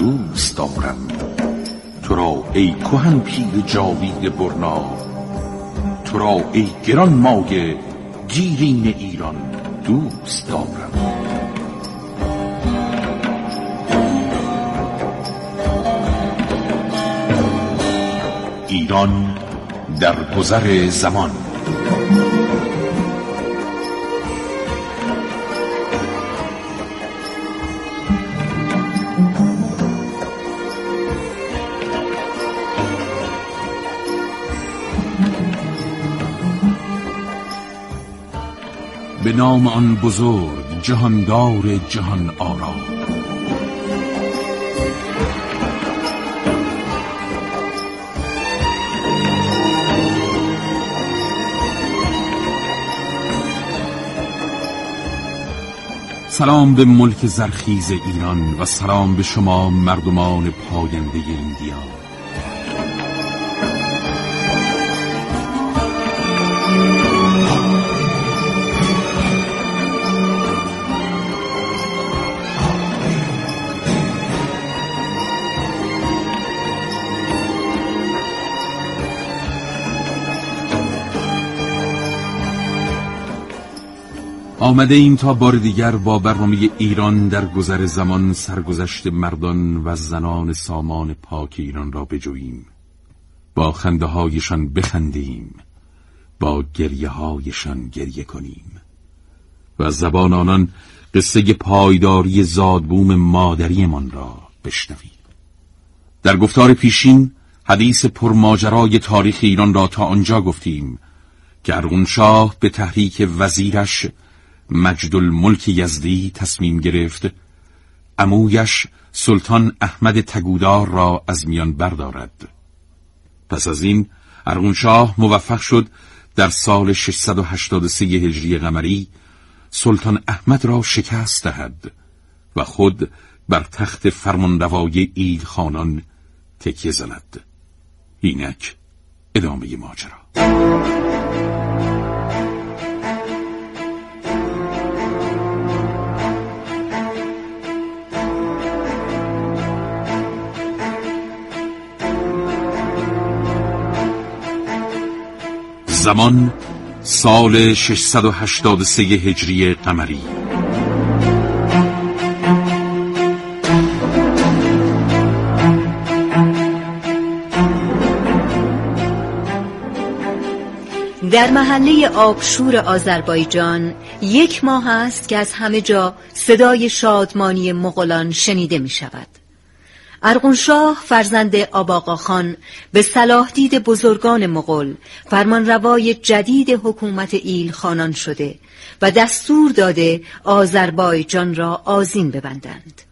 دوست دارم. تو را ای کهن پیر جاوید برنا. تو را ای گران مایه گیرین ایران دوست دارم. ایران در گذر زمان. به نام آن بزرگ جهاندار جهان آرا. سلام به ملک زرخیز ایران و سلام به شما مردمان پاینده این دیار آمده ایم تا بار دیگر با برنامه ایران در گذر زمان سرگذشت مردان و زنان سامان پاک ایران را بجوییم. با خنده هایشان بخندیم با گریه هایشان گریه کنیم. و زبان آنان قصه پایداری زادبوم مادریمان را بشنویم. در گفتار پیشین حدیث پرماجرای تاریخ ایران را تا آنجا گفتیم که ارغون شاه به تحریک وزیرش مجد الملک یزدی تصمیم گرفت امویش سلطان احمد تگودار را از میان بردارد. پس از این ارغونشاه موفق شد در سال 683 هجری قمری سلطان احمد را شکست دهد و خود بر تخت فرمانروای ایل خانان تکیه زند. اینک ادامه ماجرا. زمان سال 683 هجری قمری در محله آبشور آذربایجان یک ماه است که از همه جا صدای شادمانی مغولان شنیده می شود. ارغونشاه فرزند آباقا خان به صلاح دید بزرگان مغول فرمانروای جدید حکومت ایل خانان شده و دستور داده آذربایجان را آزین ببندند.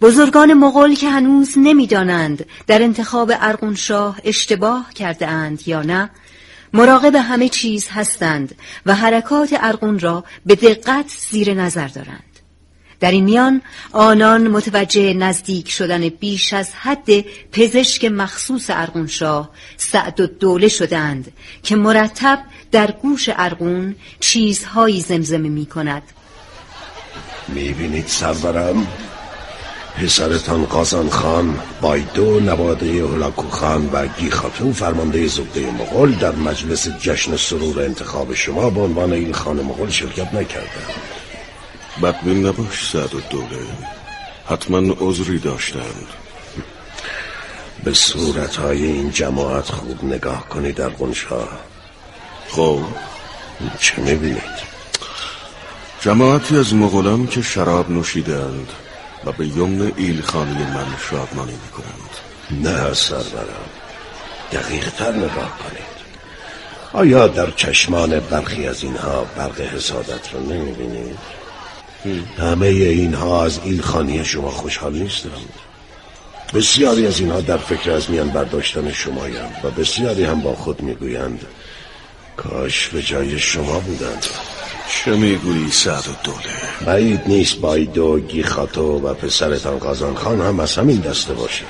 بزرگان مغول که هنوز نمی‌دانند در انتخاب ارغونشاه اشتباه کرده اند یا نه مراقب همه چیز هستند و حرکات ارغون را به دقت زیر نظر دارند. در این میان آنان متوجه نزدیک شدن بیش از حد پزشک مخصوص ارغونشاه سعد و دوله شدند که مرتب در گوش ارغون چیزهایی زمزمه می کند می‌بینید سرورم؟ پسرتان قازان خان بایدو نواده هلاکو خان و گی خاتون فرمانده زبده مغول در مجلس جشن سرور انتخاب شما به عنوان این خان مغول شرکت نکردند بدبین نباش سعد و دوله حتما عذری داشتند. به صورتهای این جماعت خوب نگاه کنید در قنشا خب. چه می‌بینید جماعتی از مغولان که شراب نوشیدند و به یمن ایلخانی من شادمانی می‌کنند. نه سرورم. دقیق تر نگاه کنید. آیا در چشمان برخی از اینها برق حسادت رو نمی‌بینید؟ همه اینها از این خانی شما خوشحال نیستند بسیاری از اینها در فکر از میان برداشتن شمایند و بسیاری هم با خود می‌گویند کاش به جای شما بودند. چه می‌گویی سعد و دوله؟ بعید نیست بایدو گیخاتو و پسرتان قازان خان هم از همین دسته باشد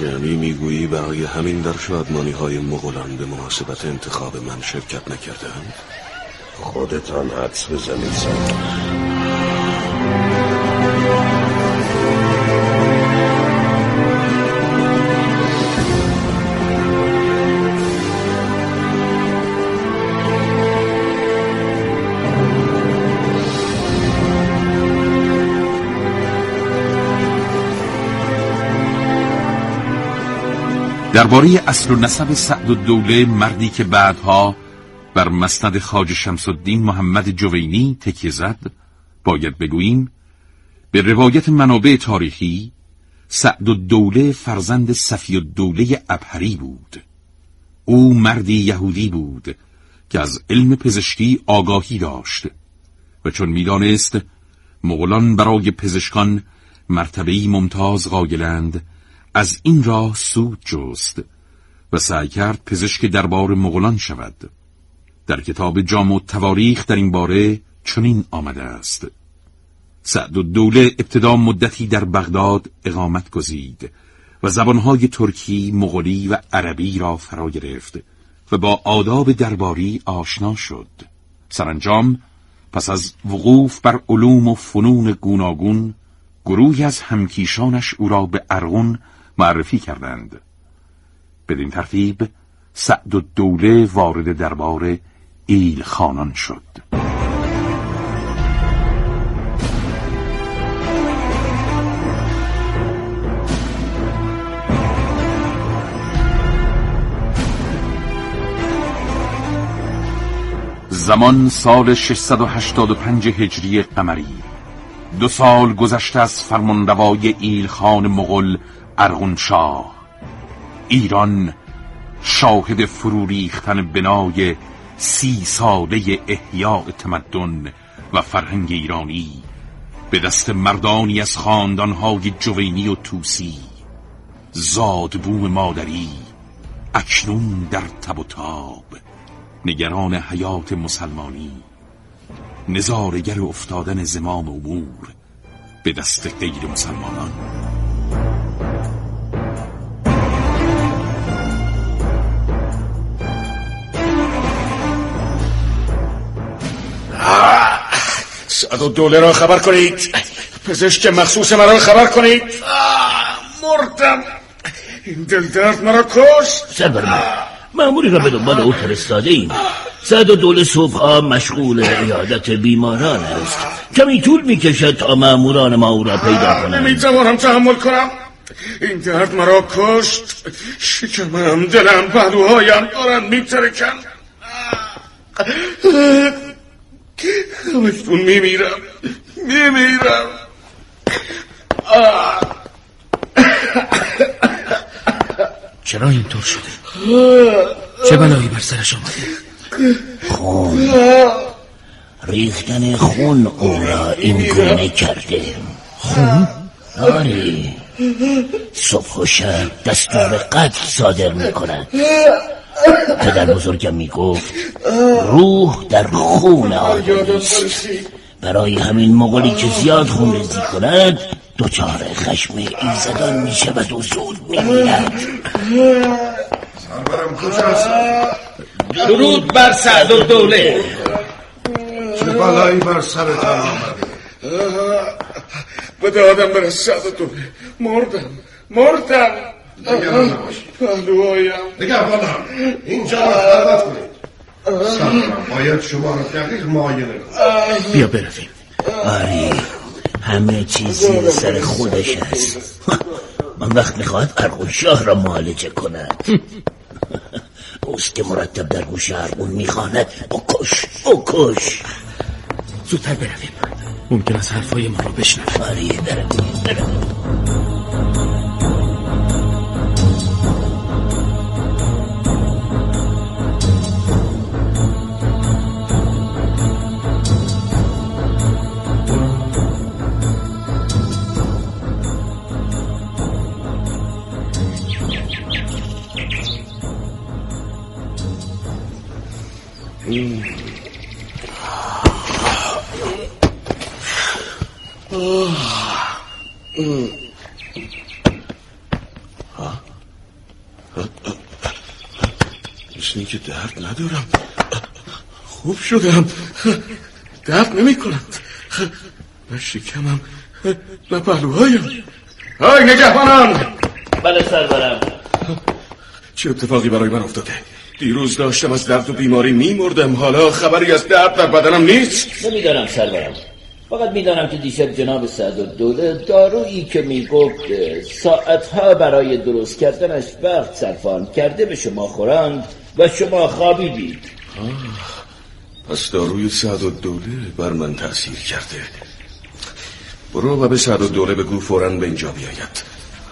یعنی می‌گویی برای همین در شادمانی های مغولان به مناسبت انتخاب من شرکت نکردند خودتان حدس بزنید. سر درباره اصل و نسب سعد و دوله مردی که بعدها بر مسند خاج شمس الدین محمد جوینی تکیه زد باید بگوییم به روایت منابع تاریخی سعد و دوله فرزند صفی و دوله ابهری بود. او مردی یهودی بود که از علم پزشکی آگاهی داشت و چون می‌دانست مغولان برای پزشکان مرتبهی ممتاز قایلند از این راه سود جست و سعی کرد پزشک دربار مغولان شود. در کتاب جام و تواریخ در این باره چنین آمده است. سعد و دوله ابتدا مدتی در بغداد اقامت گزید و زبانهای ترکی، مغولی و عربی را فرا گرفت و با آداب درباری آشنا شد. سرانجام پس از وقوف بر علوم و فنون گوناگون گروهی از همکیشانش او را به ارغون معرفی کردند. بدین ترتیب سعد و دوله وارد دربار ایل خانان شد. زمان سال 685 هجری قمری. دو سال گذشته از فرمانروای ایلخان مغل ارغنشاه ایران شاهد فرو ریختن بنای سی ساله احیاء تمدن و فرهنگ ایرانی به دست مردانی از خاندانهای جوینی و توسی زادبوم مادری اکنون در تب و تاب. نگران حیات مسلمانی. نظارگر افتادن زمام امور به دست غیر مسلمانان. سعد و دوله را خبر کنید. پزشک مخصوص مرا خبر کنید. مردم. این دل درد مرا کشت. سربرمه معمولی را به دنبال او فرستاده ایم سعد و دول صبح مشغول عیادت بیماران است. کمی طول می‌کشد تا معموران ما او را پیدا کنند. نمی‌توانم تحمل کنم. این درد مرا کشت. شکمم دلم پهلوهایم دارند میترکم همشتون میمیرم. میمیرم. چرا اینطور شده؟ چه بلایی بر سرش آمده؟ خون. ریختن خون او را این گونه کرده. خون؟ آری صبح و شب دستور قتل صادر می کند پدر بزرگم می گفت روح در خون آدمی است برای همین مغولی که زیاد خون ریزی کند دچار خشم ایزدان می شود و زود می میرد سربرم کجاست درود بر سعد و دوله. چه بلایی بر سرتان آمده به دادم برسد دوله. مردم مردم. نگران نباشید. پهلوهایم نگهبانان اینجا را کنید. باید شما را دقیق معاینه کنید. بیا برویم آری همه چیز زیر سر خودش است من وقت می‌خواهد ارغون شاه را معالجه کند اوست که مرتب در گوش ارغون می‌خواند. بکش بکش زودتر برویم ممکن است حرفای ما را بشنوه آری برویم برویم مثل اینکه درد ندارم. خوب شدم. درد نمی کند نه شکمم نه پهلوهایم. های نگهبانان! بله سرورم. چه اتفاقی برای من افتاده؟ دیروز داشتم از درد و بیماری میمردم. حالا خبری از درد در بدنم نیست. نمی‌دانم سرورم. فقط می‌دانم که دیشب جناب سعد و دوله دارویی که می‌گفت ساعتها برای درست کردنش وقت صرفان کرده به شما خورند و شما خوابیدید پس داروی سعد و دوله بر من تأثیر کرده. برو و به سعد و دوله بگو فورا به اینجا بیاید.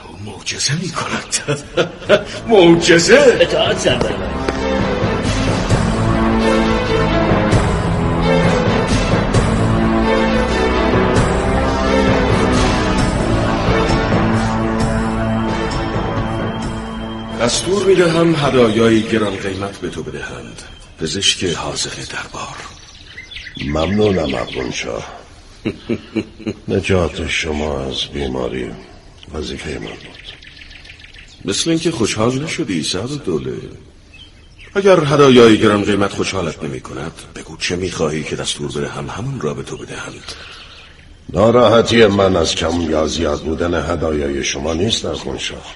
او معجزه می کند معجزه اطاعت سردار دستور می‌دهم هدایایی گران قیمت به تو بدهند. پزشک حاضر دربار. ممنونم ارغون شاه نجات شما از بیماری وظیفه من بود. مثل اینکه خوشحال نشدی سعد دوله. اگر هدایای گران قیمت خوشحالت نمی کند بگو چه می‌خواهی که دستور بدهم همون را به تو بدهند. ناراحتی من از کم یا زیاد بودن هدایای شما نیست ارغون شاه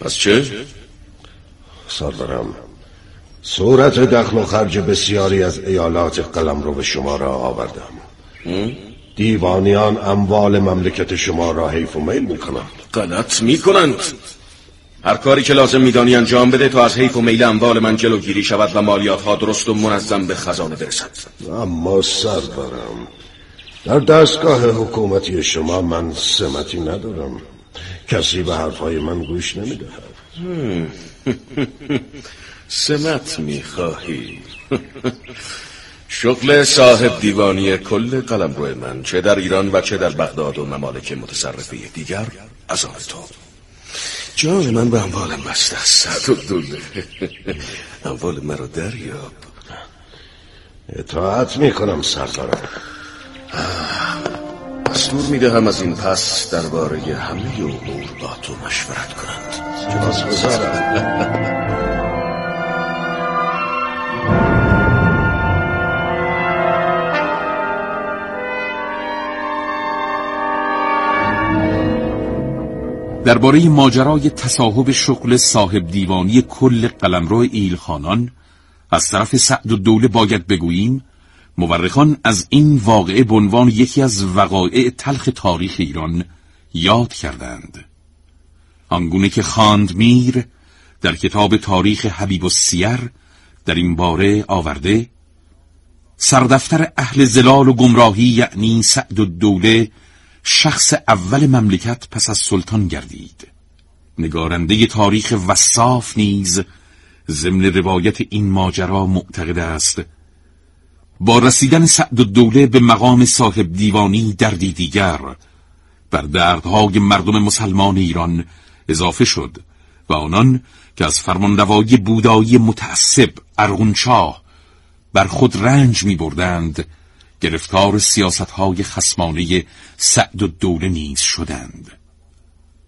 پس چه؟ سرورم صورت دخل و خرج بسیاری از ایالات قلم رو به شما را آوردم. دیوانیان اموال مملکت شما را حیف و میل می‌کنند. غلط می‌کنند. هر کاری که لازم میدانی انجام بده تا از حیف و میل اموال من جلوگیری شود و مالیات ها درست و منظم به خزانه برسد. اما سرورم در دستگاه حکومتی شما من سمتی ندارم. کسی به حرفهای من گوش نمی‌دهد. سمت می‌خواهی. شغل صاحب دیوانی کل قلم روی من چه در ایران و چه در بغداد و ممالک متصرفه دیگر از آن تو. جان من به اموالم بسته است. سعد و دوله اموال مرا دریاب. اطاعت می‌کنم سردارم. دستور می‌دهم از این پس درباره همه امور با تو مشورت کنند. درباره ماجرای تصاحب شغل صاحب دیوانی کل قلمرو ایلخانان از طرف سعد و دوله باید بگوییم مورخان از این واقعه به عنوان یکی از وقایع تلخ تاریخ ایران یاد کردند. آنگونه که خاند میر در کتاب تاریخ حبیب السیر در این باره آورده سردفتر اهل زلال و گمراهی یعنی سعد و دوله شخص اول مملکت پس از سلطان گردید. نگارنده تاریخ وصاف نیز ضمن روایت این ماجرا معتقد است با رسیدن سعد و دوله به مقام صاحب دیوانی دردی دیگر. بر دردهای مردم مسلمان ایران اضافه شد و آنان که از فرمانروایی بودایی متعصب ارغنشاه بر خود رنج می بردند گرفتار سیاست های خسمانه سعد و دوله نیز شدند.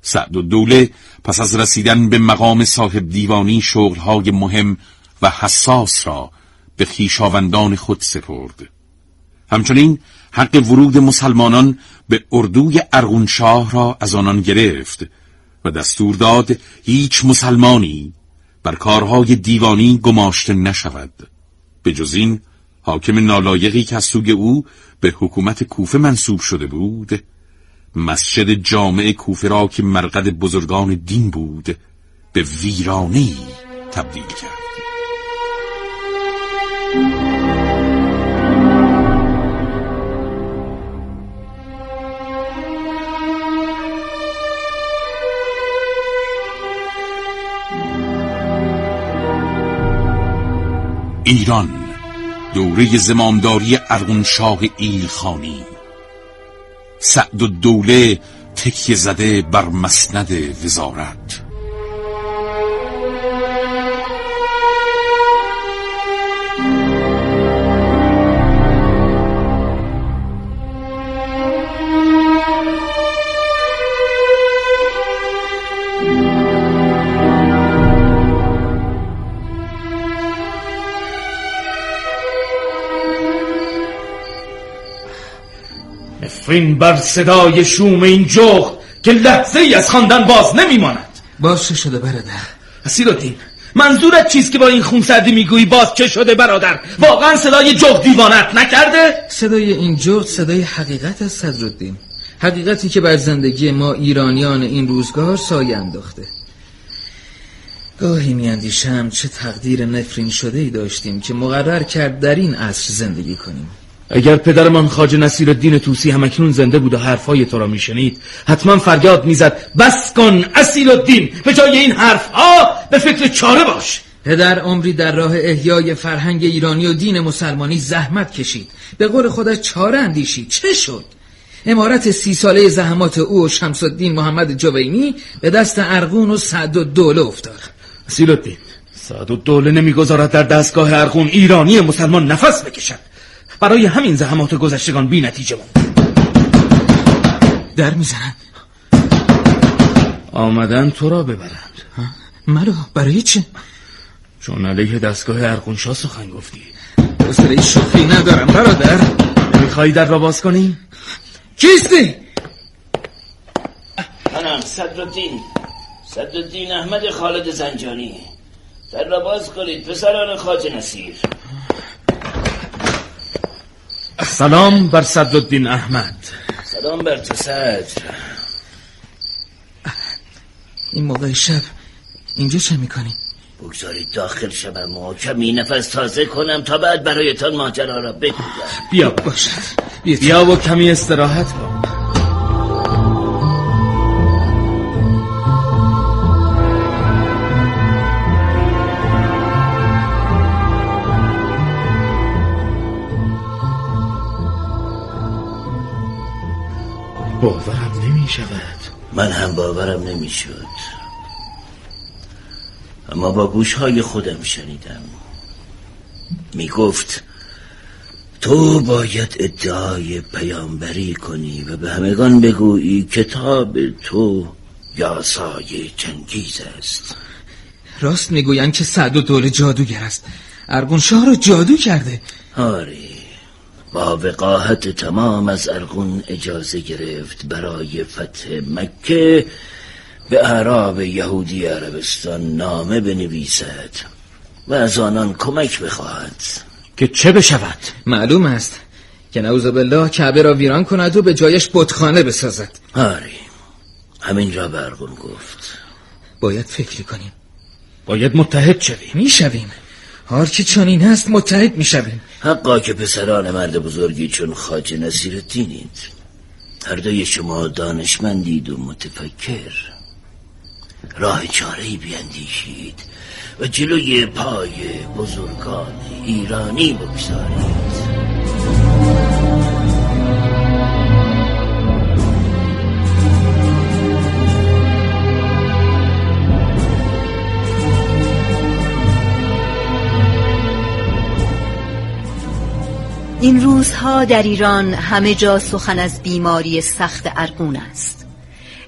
سعد و دوله پس از رسیدن به مقام صاحب دیوانی شغلهای مهم و حساس را به خیشاوندان خود سپرد. همچنین حق ورود مسلمانان به اردوی ارغونشاه را از آنان گرفت و دستور داد هیچ مسلمانی بر کارهای دیوانی گماشته نشود. به جز این حاکم نالایقی که از سوی او به حکومت کوفه منصوب شده بود مسجد جامع کوفه را که مرقد بزرگان دین بود به ویرانی تبدیل کرد. ایران دوره زمامداری ارغنشاه ایلخانی. سعد و دوله تکیه زده بر مسند وزارت. نفرین بر صدای شوم این جغد که لحظه ای از خواندن باز نمیماند. باز چه شده برادر. اسیرالدین منظورت چیست که با این خونسردی می‌گویی باز چه شده برادر؟ واقعا صدای جغ دیوانت نکرده؟ صدای این جغ صدای حقیقت از صدرالدین. حقیقتی که بر زندگی ما ایرانیان این روزگار سایه انداخته. گاهی میاندیشم چه تقدیر نفرین شده ای داشتیم که مقرر کرد در این عصر زندگی کنیم. اگر پدرمان خاج نصیر الدین توسی همکنون زنده بود و حرفهای تو را میشنید حتما فریاد می‌زد بس کن اصیل الدین به جای این حرفها به فکر چاره باش. پدر عمری در راه احیای فرهنگ ایرانی و دین مسلمانی زحمت کشید. به قول خودش چاره اندیشید. چه شد؟ امارت سی ساله زحمات او و شمس الدین محمد جوینی به دست ارغون و سعد و دوله افتاد. اصیل الدین سعد و دوله نمی‌گذارد در دستگاه ارغون ایرانی مسلمان نفس بکشد. برای همین زحمات گذشتگان بی نتیجه بود. در می‌زنن. آمدن تو را ببرند. مرا؟ برای چه؟ چون علیه دستگاه ارقونشا سخن گفتی. حوصله شوخی ندارم برادر. میخوایی در را باز کنی؟ کیستی؟ منم صدرالدین صدرالدین احمد خالد زنجانی. در را باز کنید پسران خاج نصیر. سلام بر صدرالدین احمد. سلام بر تو صدر. این موقع شب اینجا چه می‌کنی؟ بگذارید داخل شوم و کمی نفس تازه کنم تا بعد برایتان ماجرا را بگویم. بیا باشد بیا, بیا و کمی استراحت کن. باورم نمی شود من هم باورم نمی شد اما با گوشهای خودم شنیدم. می گفت تو باید ادعای پیامبری کنی و به همگان بگویی کتاب تو یاسای چنگیز است. راست می‌گویند که سعد و دوله جادوگر است. ارگون شاه رو جادو کرده. آری با وقاحت تمام از ارغون اجازه گرفت برای فتح مکه به اعراب یهودی عربستان نامه بنویسد و از آنان کمک بخواهد. که چه بشود؟ معلوم است که نعوذ بالله کعبه را ویران کند و به جایش بتخانه بسازد. آری همین را برگون گفت. باید فکری کنیم. باید متحد شویم. می‌شویم. هر که چنین هست متحد می‌شویم حقا که پسران مرد بزرگی چون خاج نصیر دینید هر دوی شما دانشمندید و متفکر. راه چاره بیندیشید و جلوی پای بزرگان ایرانی بگذارید. این روزها در ایران همه جا سخن از بیماری سخت ارگون است.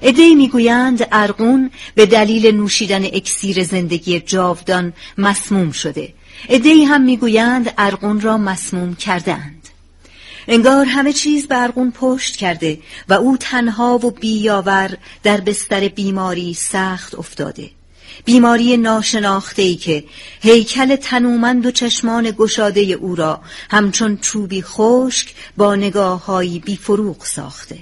ادهی می‌گویند ارگون به دلیل نوشیدن اکسیر زندگی جاودان مسموم شده. ادهی هم می‌گویند ارگون را مسموم کرده اند. انگار همه چیز به ارگون پشت کرده و او تنها و بیاور در بستر بیماری سخت افتاده. بیماری ناشناخته ای که هیکل تنومند و چشمان گشاده او را همچون چوبی خشک با نگاههایی بی فروغ ساخته.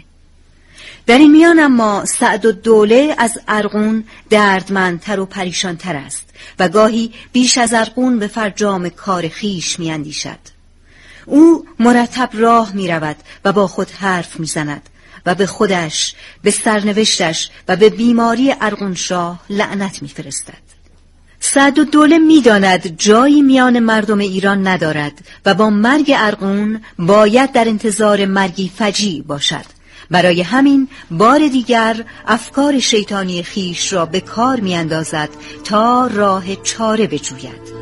در این میان اما سعد و دوله از ارغون دردمندتر و پریشانتر است و گاهی بیش از ارغون به فرجام کار خیش میاندیشد. او مرتب راه می رود و با خود حرف می زند و به خودش به سرنوشتش و به بیماری ارغونشاه لعنت میفرستد. سعد و دوله می‌داند جایی میان مردم ایران ندارد و با مرگ ارغون باید در انتظار مرگی فجی باشد. برای همین بار دیگر افکار شیطانی خیش را به کار میاندازد تا راه چاره بجوید.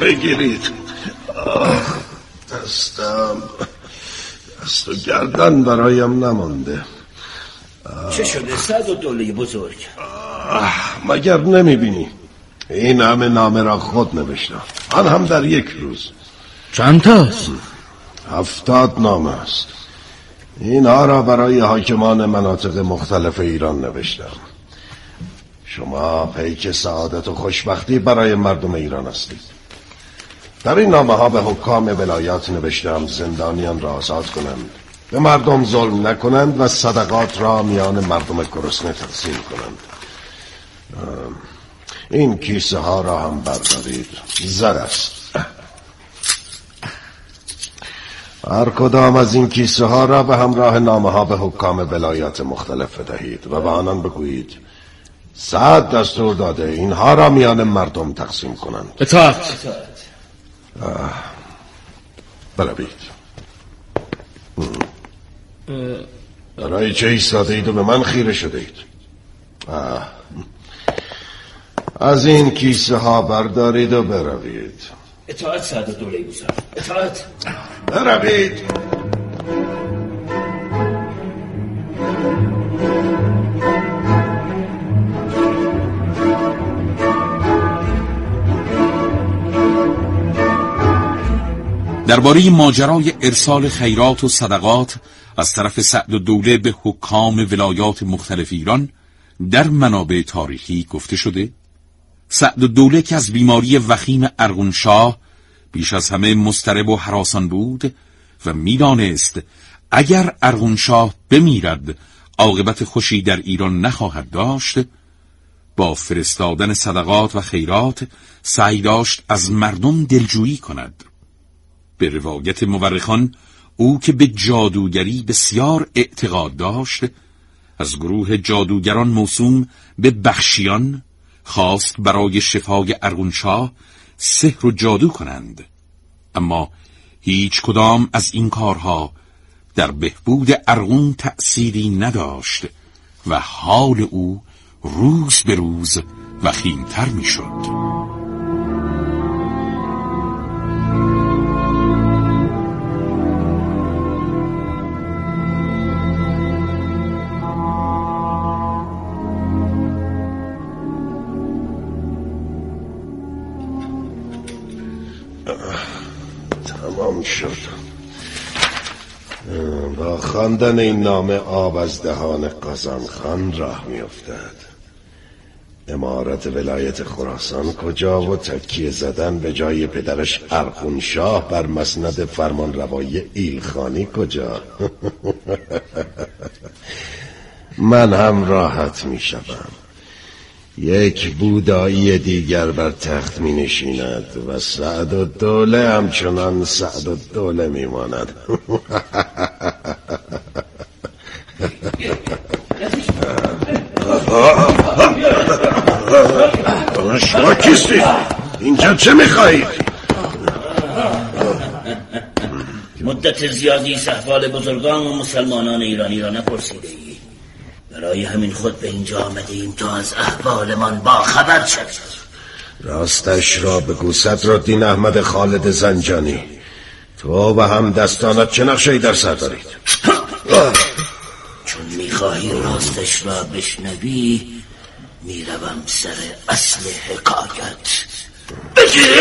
بگیرید. دستم. دست و گردن برایم نمانده. چه شده؟ صد و دوله بزرگ. مگر نمی بینی این همه نامه را خود نوشتم. آن هم در یک روز. چند تاست؟ هفتاد نامه است. اینها را برای حاکمان مناطق مختلف ایران نوشتم. شما پیک سعادت و خوشبختی برای مردم ایران هستید. در این نامه ها به حکام ولایات نوشتم زندانیان را آزاد کنند به مردم ظلم نکنند و صدقات را میان مردم گرسنه تقسیم کنند. این کیسه ها را هم بردارید زر است. هر کدام از این کیسه ها را به همراه نامه ها به حکام ولایات مختلف بدهید و به آنان بگویید سعد دستور داده اینها را میان مردم تقسیم کنند. اطاعت. بروید برای چه ایستاده اید و به من خیره شده اید از این کیسه ها بردارید و بروید. اطاعت سعد دوله بزرگ اطاعت. بروید. درباره ماجرای ارسال خیرات و صدقات از طرف سعد و دوله به حکام ولایات مختلف ایران در منابع تاریخی گفته شده سعد و دوله که از بیماری وخیم ارغونشاه بیش از همه مسترب و حراسان بود و می‌دانست اگر ارغونشاه بمیرد عاقبت خوشی در ایران نخواهد داشت با فرستادن صدقات و خیرات سعی داشت از مردم دلجویی کند. به روایت مورخان او که به جادوگری بسیار اعتقاد داشت از گروه جادوگران موسوم به بخشیان خواست برای شفای ارغونشاه سحر و جادو کنند اما هیچ کدام از این کارها در بهبود ارغون تأثیری نداشت و حال او روز به روز وخیمتر می‌شد. خواندن این نامه آب از دهان قزان خان راه میافتد. امارت ولایت خراسان کجا و تکیه زدن به جای پدرش ارخون شاه بر مسند فرمان روایی ایلخانی کجا؟ من هم راحت می شدم. یک بودایی دیگر بر تخت می نشیند و سعد و دوله همچنان سعد و دوله می ماند شما کیستی؟ اینجا چه می‌خواهید؟ مدت زیادی سحوال بزرگان و مسلمانان ایرانی را نپرسیده ای برای همین خود به اینجا آمدیم تا از احوالمان با خبر شد راستش را بگو دین احمد خالد زنجانی تو و هم دستانت چه نقشه در سر دارید می‌خواهی راستش را بشنوی می‌روم سر اصل حکایت. بگیر!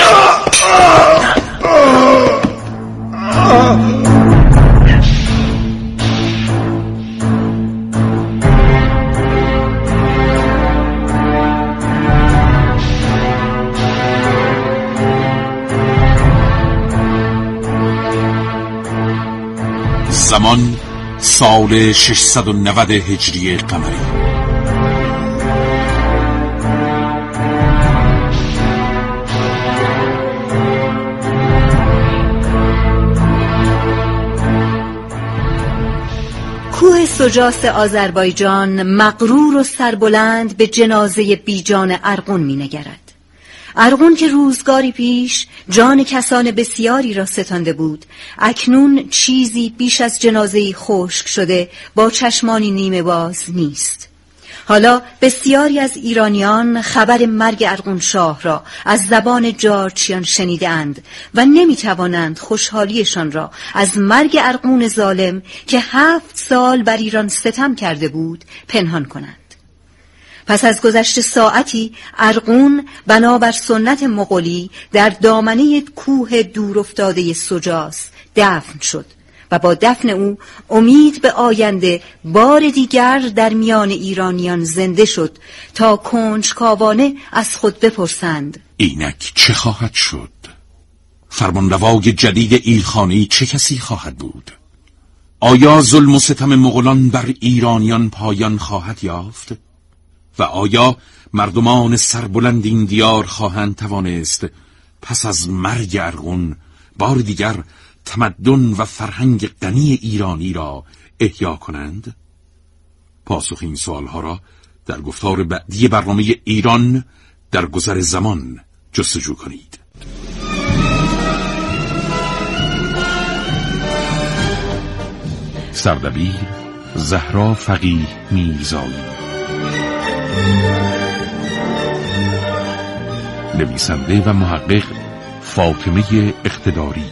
زمان سال 690 هجری قمری کوه سجاست آذربایجان مقرور و سربلند به جنازه بیجان ارغون می نگرد. ارغون که روزگاری پیش جان کسان بسیاری را ستانده بود اکنون چیزی بیش از جنازه خشک شده با چشمانی نیمه باز نیست. حالا بسیاری از ایرانیان خبر مرگ ارغون شاه را از زبان جارچیان شنیدند و نمی توانند خوشحالیشان را از مرگ ارغون ظالم که هفت سال بر ایران ستم کرده بود پنهان کنند. پس از گذشت ساعتی ارقون بنابر سنت مغولی در دامنه کوه دور افتاده سجاس دفن شد و با دفن او امید به آینده بار دیگر در میان ایرانیان زنده شد تا کنجکاوانه از خود بپرسند اینک چه خواهد شد؟ فرمانروای جدید ایلخانی چه کسی خواهد بود؟ آیا ظلم و ستم مغولان بر ایرانیان پایان خواهد یافت؟ و آیا مردمان سربلند این دیار خواهند توانست پس از مرگ ارغون بار دیگر تمدن و فرهنگ غنی ایرانی را احیا کنند؟ پاسخ این سوالها را در گفتار بعدی برنامه ایران در گذر زمان جستجو کنید سردبیر زهرا فقیه میرزایی نویسنده و محقق فاطمه اقتداری.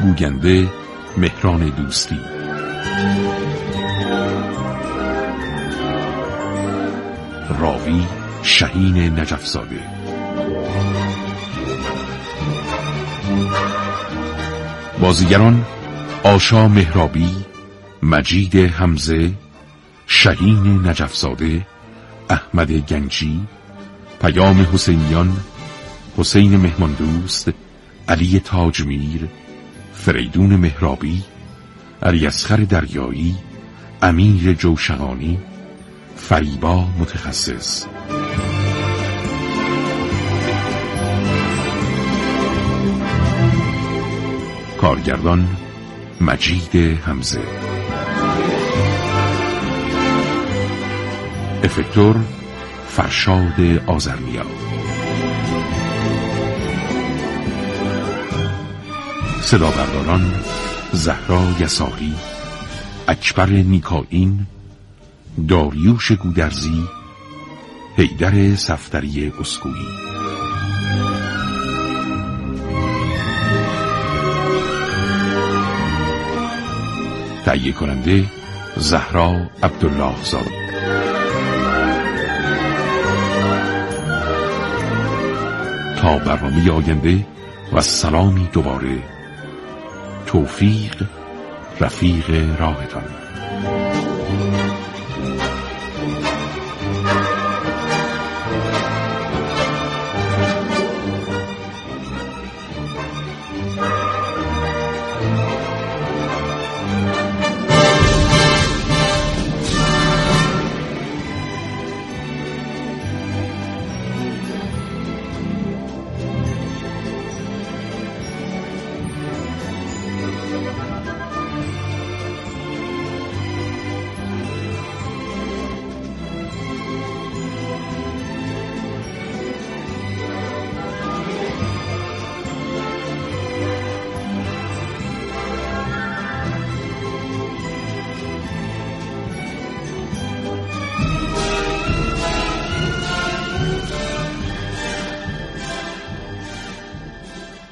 گوینده مهران دوستی. راوی شهین نجفزاده. بازیگران آشا مهرابی مجید حمزه شهین نجفزاده احمد گنجی پیام حسینیان حسین مهماندوست علی تاجمیر فریدون مهرابی علیسخر دریایی امیر جوشقانی فریبا متخصص. کارگردان مجید همزه افکتور فرشاد آزرمیا صدا برداران زهرا یساری اکبر نیکاین داریوش گودرزی حیدر سفتری اسکویی تهیه کننده زهرا عبدالله زاد تا برنامه آینده و سلامی دوباره. توفیق رفیق راهتان.